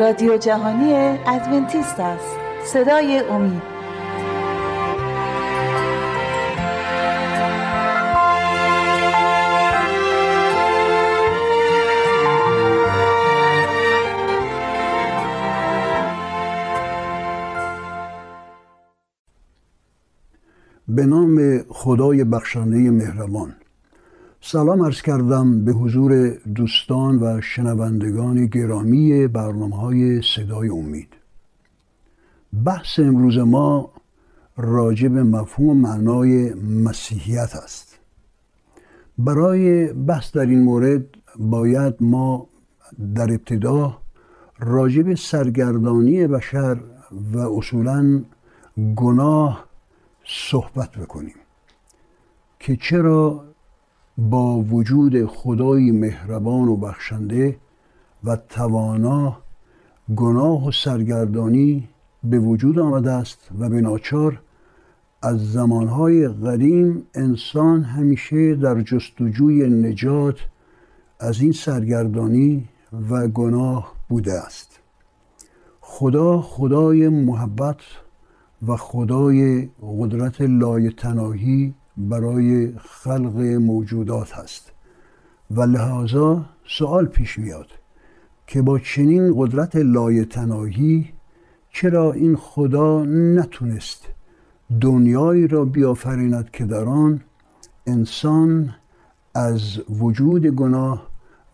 رادیو جهانی ادونتیست است. صدای امید. به نام خدای بخشنده مهربان. سلام ارز کردم به حضور دوستان و شنوندگان گرامی برنامه های صدای امید. بحث امروز ما راجع به مفهوم معنای مسیحیت است. برای بحث در این مورد باید ما در ابتدا راجع به سرگردانی بشر و اصولا گناه صحبت بکنیم که چرا با وجود خدای مهربان و بخشنده و توانا گناه و سرگردانی به وجود آمده است و به ناچار از زمانهای قدیم انسان همیشه در جستجوی نجات از این سرگردانی و گناه بوده است. خدا خدای محبت و خدای قدرت لایتناهی برای خلق موجودات هست. و لحاظا سوال پیش میاد که با چنین قدرت لایتناهی چرا این خدا نتونست دنیایی را بیافریند که در آن انسان از وجود گناه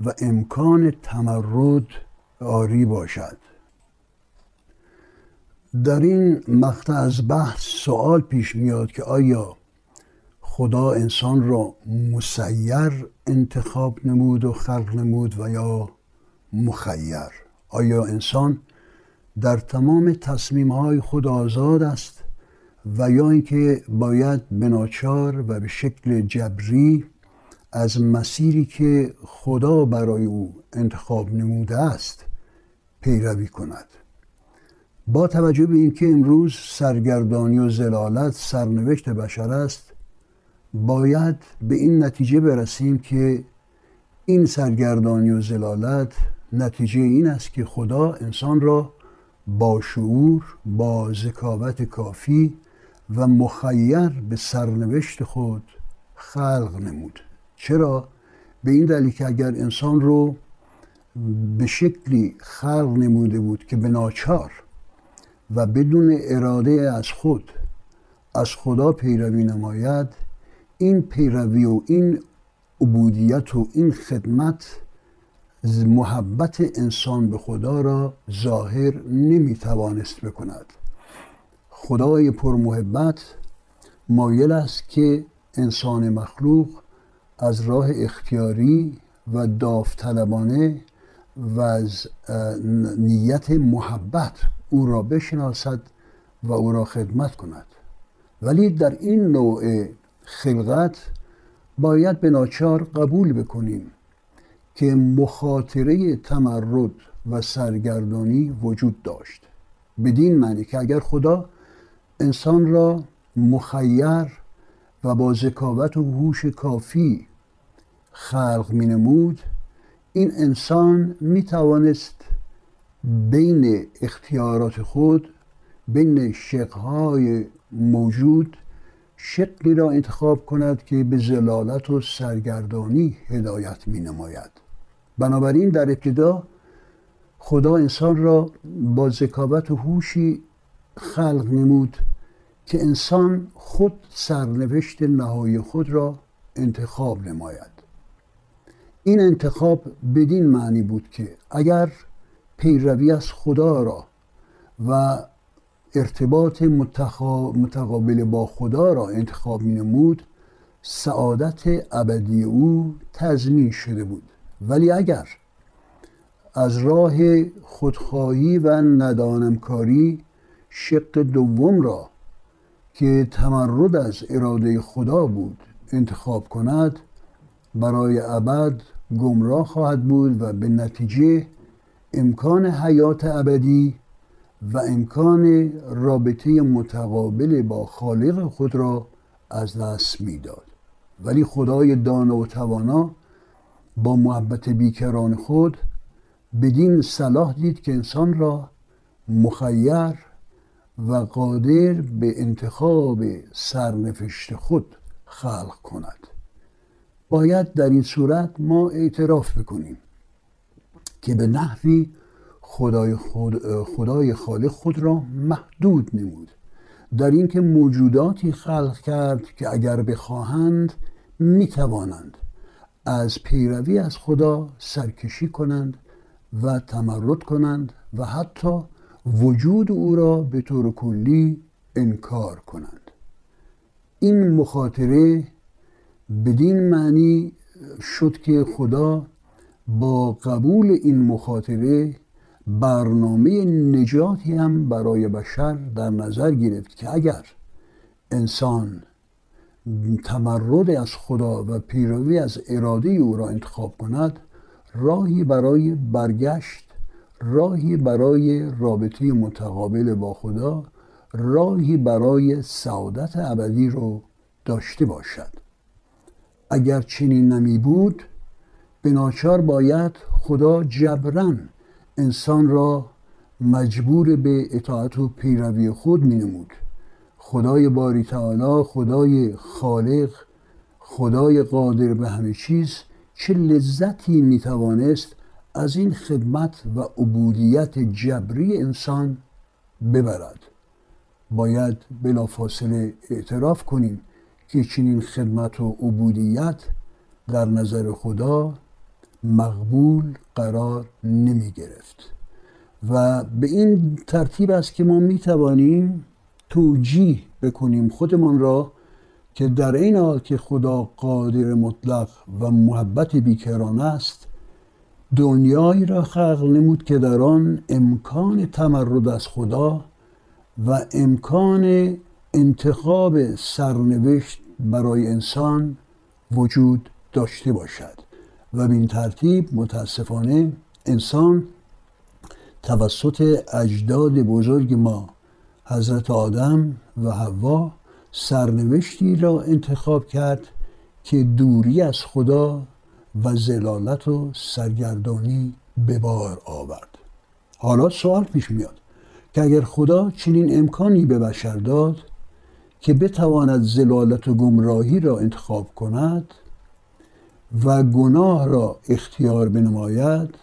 و امکان تمرد آری باشد؟ در این مقطع از بحث سوال پیش میاد که آیا خدا انسان را مسیر انتخاب نمود و خلق نمود و یا مخیر. آیا انسان در تمام تصمیم های خود آزاد است و یا اینکه باید بناچار و به شکل جبری از مسیری که خدا برای او انتخاب نموده است پیروی کند؟ با توجه به اینکه امروز سرگردانی و زلالت سرنوشت بشر است باید به این نتیجه برسیم که این سرگردانی و زلالت نتیجه این است که خدا انسان را با شعور با ذکاوت کافی و مخیر به سرنوشت خود خلق نمود. چرا؟ به این دلیل که اگر انسان رو به شکلی خلق نموده بود که به ناچار و بدون اراده از خود از خدا پیروی نماید این پیروی و این عبودیت و این خدمت محبت انسان به خدا را ظاهر نمی‌توانست بکند. خدای پرمحبت مایل است که انسان مخلوق از راه اختیاری و داوطلبانه و از نیت محبت او را بشناسد و او را خدمت کند. ولی در این نوع خلقت باید به ناچار قبول بکنیم که مخاطره تمرد و سرگردانی وجود داشت. بدین معنی که اگر خدا انسان را مخیر و با ذکاوت و هوش کافی خلق می نمود این انسان می توانست بین اختیارات خود بین شقهای موجود شقی را انتخاب کند که به زلالت و سرگردانی هدایت می نماید بنابراین در ابتدا خدا انسان را با ذکاوت و هوشی خلق نمود که انسان خود سرنوشت نهایی خود را انتخاب نماید. این انتخاب بدین معنی بود که اگر پیروی از خدا را و ارتباط متقابل با خدا را انتخاب می نمود سعادت ابدی او تضمین شده بود. ولی اگر از راه خودخواهی و ندانمکاری شق دوم را که تمرد از اراده خدا بود انتخاب کند برای ابد گمراه خواهد بود و به نتیجه امکان حیات ابدی و امکان رابطه متقابل با خالق خود را از دست می‌داد. ولی خدای دانا و توانا با محبت بیکران خود بدین صلاح دید که انسان را مخیر و قادر به انتخاب سرنوشت خود خلق کند. باید در این صورت ما اعتراف بکنیم که به نحوی خدای, خود خدای خالق خود را محدود نمود. در اینکه موجوداتی خلق کرد که اگر بخواهند می توانند از پیروی از خدا سرکشی کنند و تمرد کنند و حتی وجود او را به طور کلی انکار کنند. این مخاطره بدین معنی شد که خدا با قبول این مخاطره برنامه نجاتی هم برای بشر در نظر گرفت که اگر انسان تمرد از خدا و پیروی از اراده او را انتخاب کند راهی برای برگشت راهی برای رابطه متقابل با خدا راهی برای سعادت ابدی رو داشته باشد. اگر چنین نمی بود به باید خدا جبران انسان را مجبور به اطاعت و پیروی خود می نمود خدای باری تعالی خدای خالق خدای قادر به همه چیز چه لذتی می توانست از این خدمت و عبودیت جبری انسان ببرد. باید بلافاصله اعتراف کنیم که چنین خدمت و عبودیت در نظر خدا مقبول قرار نمی گرفت و به این ترتیب است که ما می توانیم توجیه بکنیم خودمان را که در این حال که خدا قادر مطلق و محبت بیکران است دنیایی را خلق نمود که در آن امکان تمرد از خدا و امکان انتخاب سرنوشت برای انسان وجود داشته باشد. و به این ترتیب متاسفانه انسان توسط اجداد بزرگ ما حضرت آدم و حوا سرنوشتی را انتخاب کرد که دوری از خدا و زلالت و سرگردانی به بار آورد. حالا سوال پیش میاد که اگر خدا چنین امکانی به بشر داد که بتواند زلالت و گمراهی را انتخاب کند و گناه را اختیار بنماید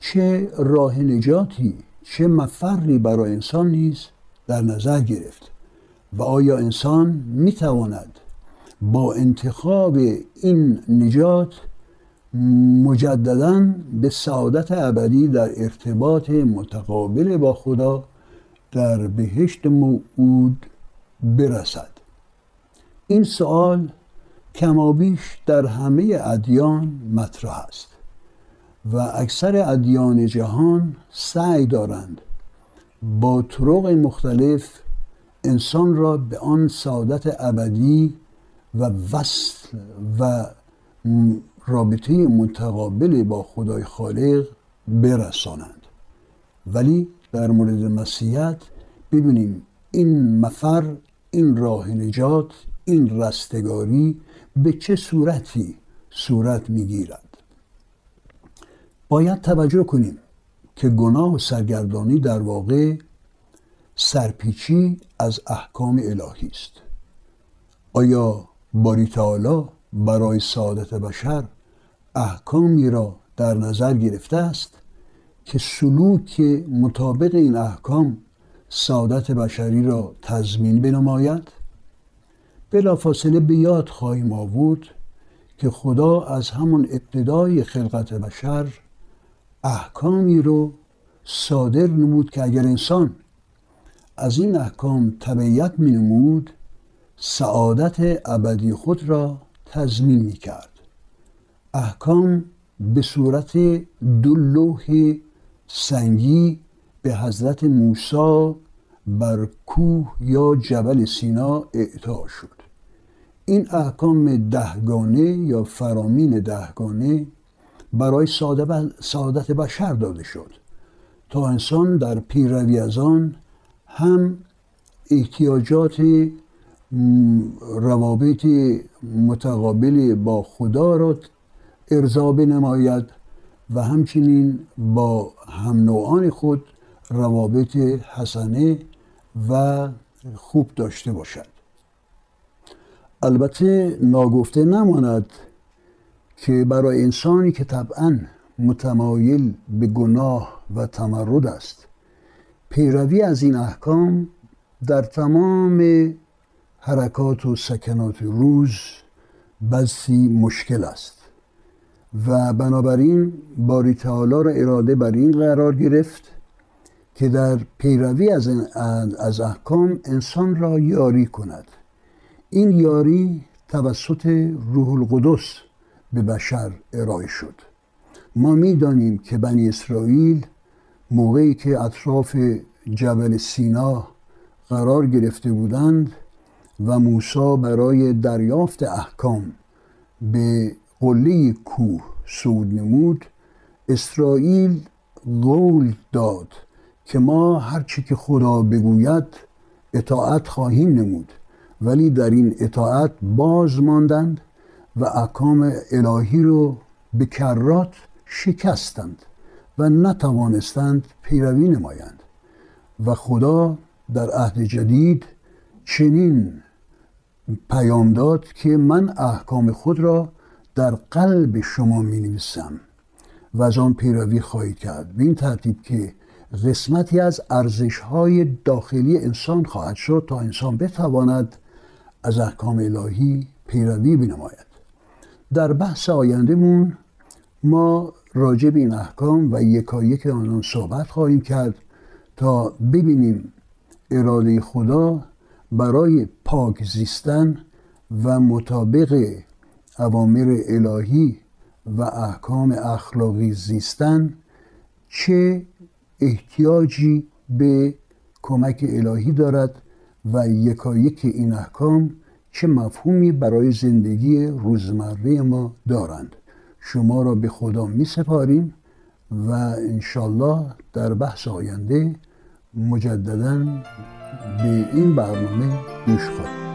چه راه نجاتی چه مفری برای انسان نیز در نظر گرفت و آیا انسان می تواند با انتخاب این نجات مجددا به سعادت ابدی در ارتباط متقابل با خدا در بهشت موعود برسد؟ این سوال کمابیش در همه ادیان مطرح است و اکثر ادیان جهان سعی دارند با طرق مختلف انسان را به آن سعادت ابدی و وصل و رابطه متقابل با خدای خالق برسانند. ولی در مورد مسیحیت ببینیم این مفر این راه نجات این رستگاری به چه صورتی صورت می‌گیرد؟ باید توجه کنیم که گناه و سرگردانی در واقع سرپیچی از احکام الهی است. آیا باری تعالی برای سعادت بشر احکامی را در نظر گرفته است که سلوک مطابق این احکام سعادت بشری را تضمین بنماید؟ بلافاصله به یاد خواهیم آورد که خدا از همون ابتدای خلقت بشر احکامی رو صادر نمود که اگر انسان از این احکام تبعیت می نمود سعادت ابدی خود را تضمین می کرد. احکام به صورت دو لوح سنگی به حضرت موسی بر کوه یا جبل سینا اعطا شد. این احکام دهگانه یا فرامین دهگانه برای سعادت بشر داده شد تا انسان در پیروی از آن هم احتیاجات روابط متقابل با خدا را ارضا بنماید و همچنین با هم نوعان خود روابط حسنه و خوب داشته باشد. البته ناگفته نماند که برای انسانی که طبعا متمایل به گناه و تمرد است پیروی از این احکام در تمام حرکات و سکنات روز بسی مشکل است و بنابراین باری تعالی را اراده بر این قرار گرفت که در پیروی از, از احکام انسان را یاری کند. این یاری توسط روح القدس به بشر ارائه شد. ما می‌دانیم که بنی اسرائیل موقعی که اطراف جبل سینا قرار گرفته بودند و موسی برای دریافت احکام به قله کوه سود نمود اسرائیل قول داد که ما هرچی که خدا بگوید اطاعت خواهیم نمود. ولی در این اطاعت باز ماندند و احکام الهی رو به کرات شکستند و نتوانستند پیروی نمایند. و خدا در عهد جدید چنین پیام داد که من احکام خود را در قلب شما می نویسم و از آن پیروی خواهید کرد. به این ترتیب که قسمتی از ارزش های داخلی انسان خواهد شد تا انسان بتواند از احکام الهی پیروی بنماید. در بحث آیندهمون ما راجع به این احکام و یکایک آنان صحبت خواهیم کرد تا ببینیم اراده خدا برای پاک زیستن و مطابق اوامر الهی و احکام اخلاقی زیستن چه احتیاجی به کمک الهی دارد و یکایک این احکام چه مفهومی برای زندگی روزمره ما دارند. شما را به خدا می سپاریم و انشالله در بحث آینده مجددا به این برنامه گوش خواهیم.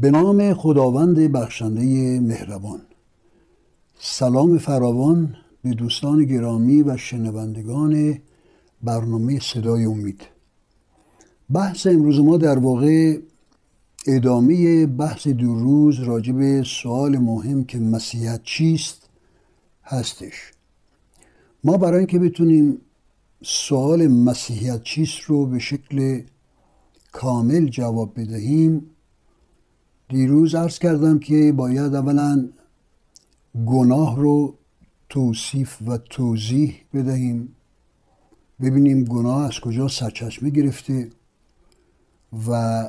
به نام خداوند بخشنده مهربان. سلام فراوان به دوستان گرامی و شنوندگان برنامه صدای امید. بحث امروز ما در واقع ادامه بحث دو روز راجع به سوال مهم که مسیحیت چیست هستش. ما برای اینکه بتونیم سوال مسیحیت چیست رو به شکل کامل جواب بدهیم دیروز عرض کردم که باید اولا گناه رو توصیف و توضیح بدهیم. ببینیم گناه از کجا سرچشمه گرفته و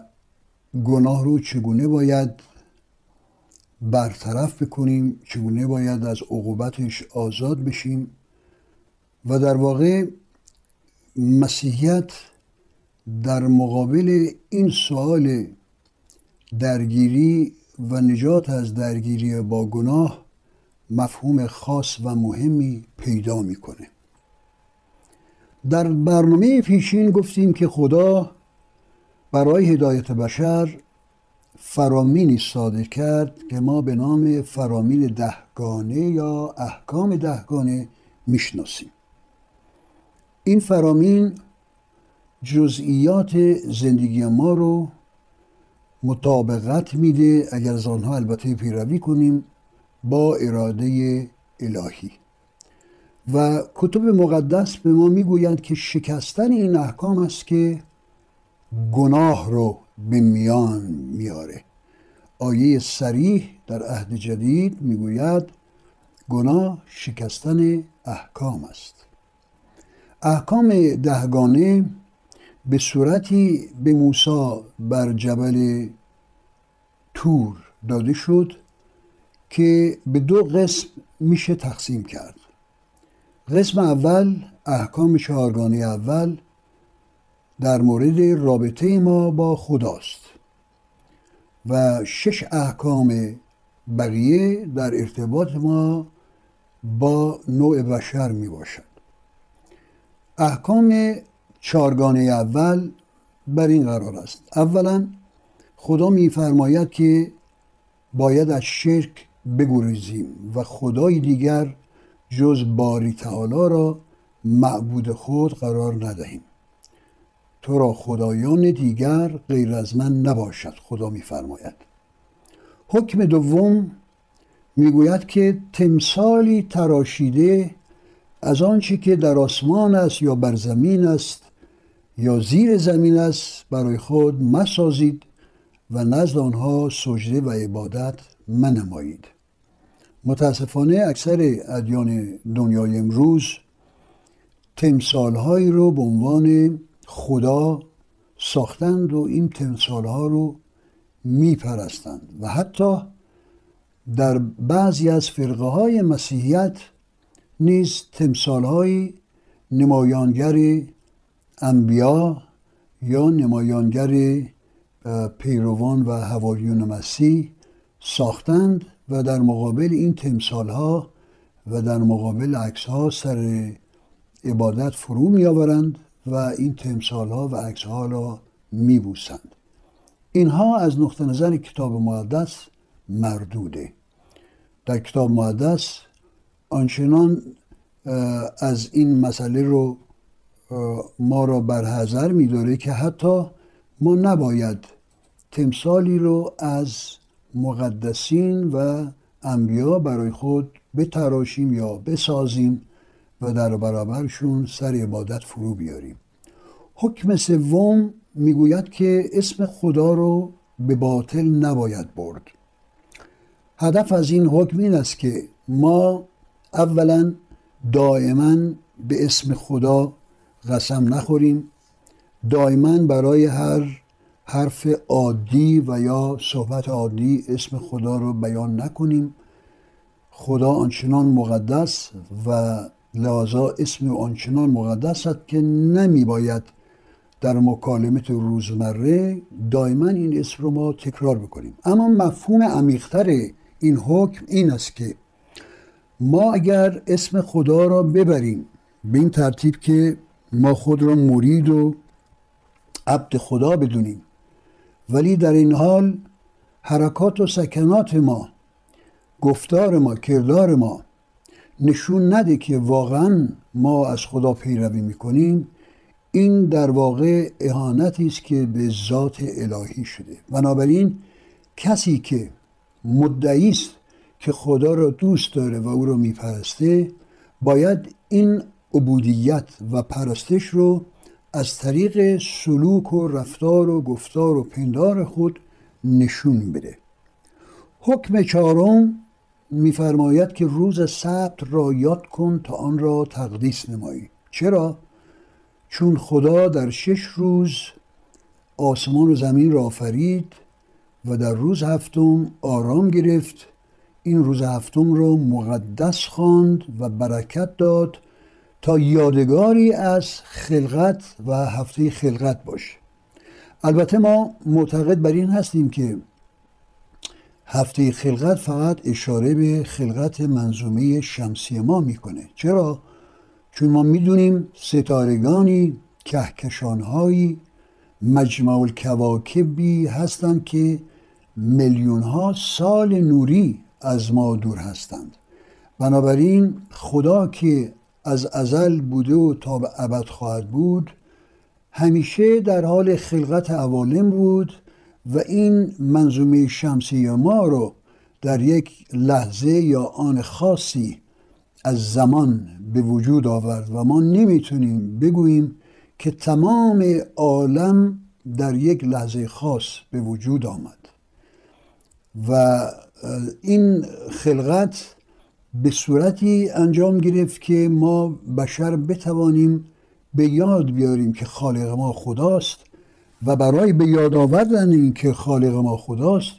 گناه رو چگونه باید برطرف بکنیم چگونه باید از عقوبتش آزاد بشیم و در واقع مسیحیت در مقابل این سوال درگیری و نجات از درگیری با گناه مفهوم خاص و مهمی پیدا می‌کنه. در برنامه پیشین گفتیم که خدا برای هدایت بشر فرامینی صادر کرد که ما به نام فرامین دهگانه یا احکام دهگانه می‌شناسیم. این فرامین جزئیات زندگی ما رو مطابقت میده اگر از آنها البته پیروی کنیم با اراده الهی. و کتب مقدس به ما می‌گویند که شکستن این احکام است که گناه رو به میان میاره. آیه سریح در عهد جدید می‌گوید گناه شکستن احکام است. احکام دهگانه به صورتی به موسی بر جبل تور داده شد که به دو قسم میشه تقسیم کرد. قسم اول احکام چهارگانه اول در مورد رابطه ما با خداست و شش احکام بقیه در ارتباط ما با نوع بشر می باشد احکام چارگانه اول بر این قرار است. اولا خدا میفرماید که باید از شرک بگریزیم و خدای دیگر جز باری تعالی را معبود خود قرار ندهیم. تو را خدایان دیگر غیر از من نباشد خدا میفرماید. حکم دوم می‌گوید که تمثالی تراشیده از آنچه که در آسمان است یا بر زمین است یا زیر زمین است برای خود مسازید و نزد آنها سجده و عبادت منمایید. متاسفانه اکثر ادیان دنیای امروز تمثالهایی رو به عنوان خدا ساختند و این تمثالها رو میپرستند و حتی در بعضی از فرقه های مسیحیت نیز تمثالهایی نمایانگر انبیا یا نمایانگر پیروان و حواریون مسیح ساختند و در مقابل این تمثال ها و در مقابل عکس ها سر عبادت فرو می آورند و این تمثال ها و عکس ها را می بوسند اینها از نقطه نظر کتاب مقدس مردوده. در کتاب مقدس آنچنان از این مسئله رو ما را برحضر میداره که حتی ما نباید تمثالی رو از مقدسین و انبیا برای خود بتراشیم یا بسازیم و در برابرشون سر عبادت فرو بیاریم. حکم سوم می‌گوید که اسم خدا رو به باطل نباید برد. هدف از این حکم این است که ما اولا دائما به اسم خدا قسم نخوریم. دائما برای هر حرف عادی و یا صحبت عادی اسم خدا رو بیان نکنیم. خدا آنچنان مقدس و لحاظا اسم آنچنان مقدس است که نمی باید در مکالمت روزمره دائما این اسم رو ما تکرار بکنیم. اما مفهوم عمیقتر این حکم این است که ما اگر اسم خدا را ببریم به این ترتیب که ما خود را مرید و عبد خدا بدونیم. ولی در این حال حرکات و سکنات ما گفتار ما کردار ما نشون نده که واقعا ما از خدا پیروی می‌کنیم. این در واقع اهانتی است که به ذات الهی شده. بنابراین کسی که مدعی است که خدا را دوست داره و او را میپرسته باید این عبودیت و پرستش رو از طریق سلوک و رفتار و گفتار و پندار خود نشون بده. حکم چهارم میفرماید که روز سبت را یاد کن تا آن را تقدیس نمایی. چرا؟ چون خدا در شش روز آسمان و زمین را آفرید و در روز هفتم آرام گرفت. این روز هفتم را مقدس خواند و برکت داد تا یادگاری از خلقت و هفته خلقت باشه. البته ما معتقد بر این هستیم که هفته خلقت فقط اشاره به خلقت منظومه شمسی ما می‌کنه. چرا؟ چون ما می‌دونیم ستارگانی کهکشانهایی مجمع الکواکبی هستند که میلیون ها سال نوری از ما دور هستند. بنابراین خدا که از ازل بوده و تا به ابد خواهد بود همیشه در حال خلقت عوالم بود و این منظومه شمسی ما رو در یک لحظه یا آن خاصی از زمان به وجود آورد و ما نمی‌تونیم بگوییم که تمام عالم در یک لحظه خاص به وجود آمد. و این خلقت به صورتی انجام گرفت که ما بشر بتوانیم به یاد بیاریم که خالق ما خداست و برای به یاد آوردن این که خالق ما خداست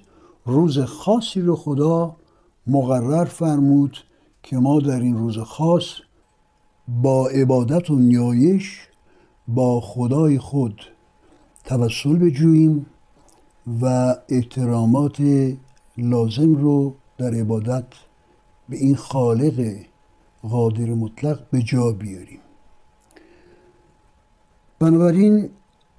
روز خاصی رو خدا مقرر فرمود که ما در این روز خاص با عبادت و نیایش با خدای خود توسل بجوییم و احترامات لازم رو در عبادت به این خالق قادر مطلق به جا بیاریم. بنابراین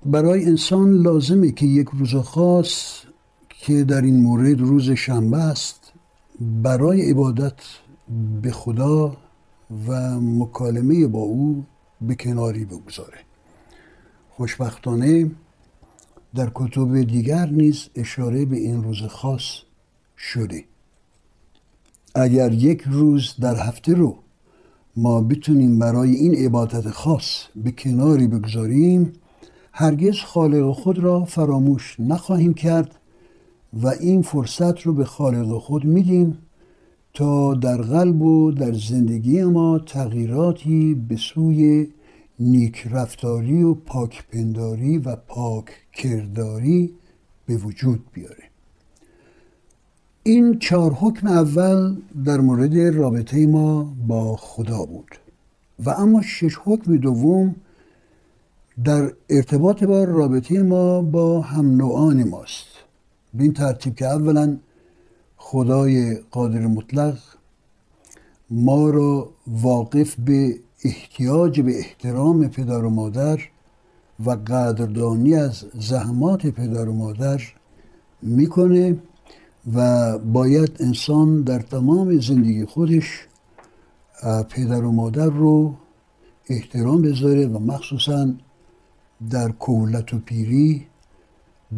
برای انسان لازمه که یک روز خاص که در این مورد روز شنبه است برای عبادت به خدا و مکالمه با او به کناری بگذاره. خوشبختانه در کتب دیگر نیز اشاره به این روز خاص شده. اگر یک روز در هفته رو ما بتونیم برای این عبادت خاص به کناری بگذاریم هرگز خالق خود را فراموش نخواهیم کرد و این فرصت رو به خالق خود میدیم تا در قلب و در زندگی ما تغییراتی به سوی نیک رفتاری و پاک پنداری و پاک کرداری به وجود بیاره. این چهار حکم اول در مورد رابطه ما با خدا بود. و اما شش حکم دوم در ارتباط با رابطه ما با هم نوعان ماست. به این ترتیب که اولا خدای قادر مطلق ما را واقف به احتیاج به احترام پدر و مادر و قدردانی از زحمات پدر و مادر می‌کنه و باید انسان در تمام زندگی خودش پدر و مادر رو احترام بذاره و مخصوصا در کولت و پیری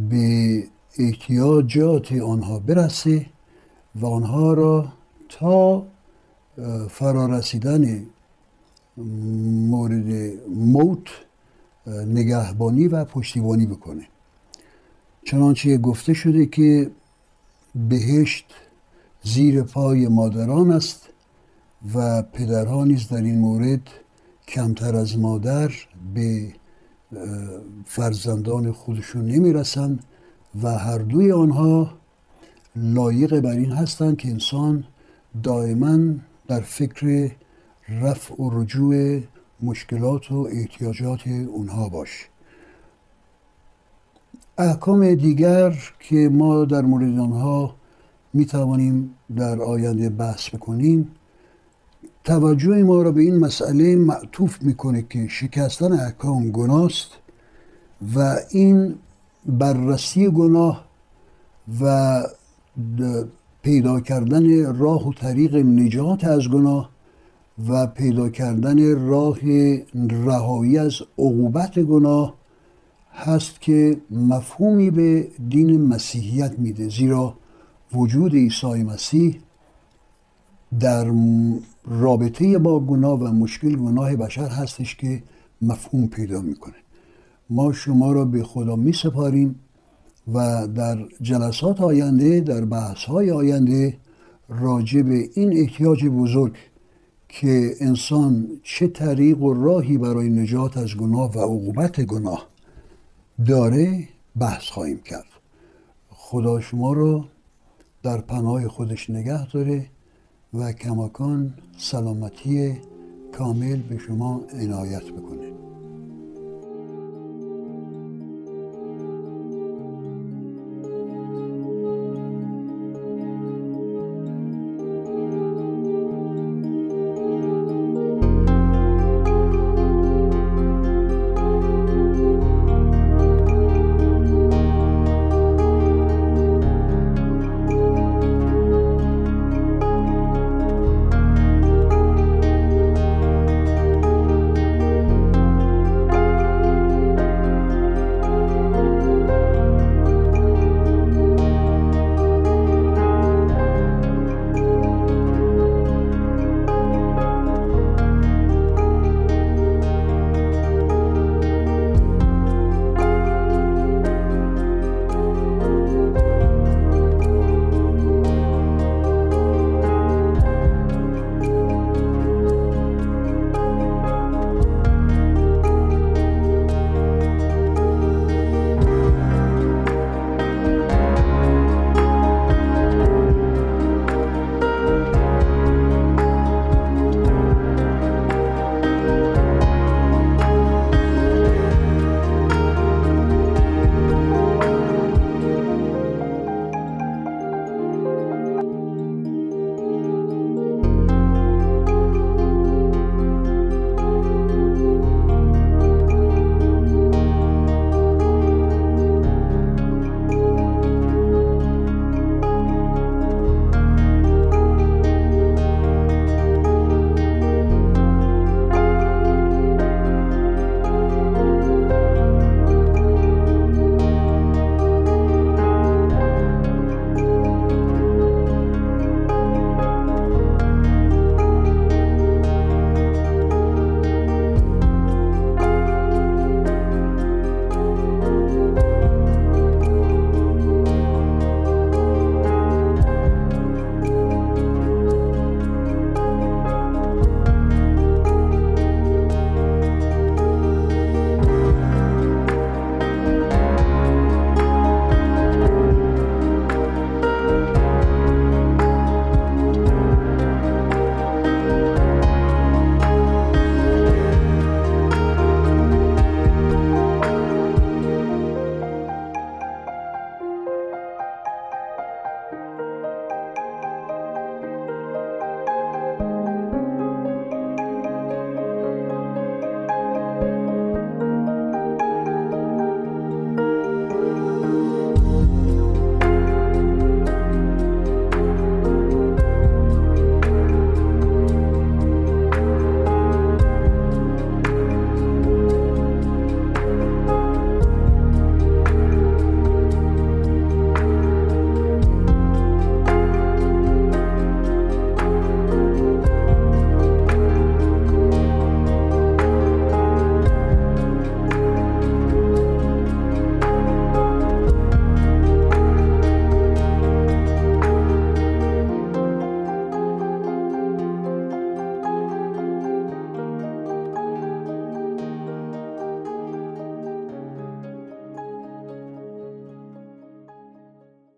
به احتیاجات آنها برسه و آنها را تا فرارسیدن مورد موت نگهبانی و پشتیبانی بکنه. چنانچه گفته شده که بهشت زیر پای مادران است و پدرها نیز در این مورد کمتر از مادر به فرزندان خودشون نمی‌رسند و هر دوی آنها لایق بر این هستند که انسان دائما در فکر رفع و رجوع مشکلات و احتیاجات اونها باشه. احکام دیگر که ما در مورد آنها می توانیم در آینده بحث بکنیم توجه ما را به این مسئله معطوف می‌کنه که شکستن احکام گناست و این بررسی گناه و پیدا کردن راه و طریق نجات از گناه و پیدا کردن راه رهایی از عقوبت گناه هست که مفهومی به دین مسیحیت میده زیرا وجود عیسی مسیح در رابطه با گناه و مشکل گناه بشر هستش که مفهوم پیدا می‌کنه. ما شما را به خدا می سپاریم و در جلسات آینده در بحث های آینده راجع به این احتیاج بزرگ که انسان چه طریق و راهی برای نجات از گناه و عقوبت گناه داره بحث خواهیم کرد. خدا شما رو در پناه خودش نگه داره و کماکان سلامتی کامل به شما عنایت بکنه.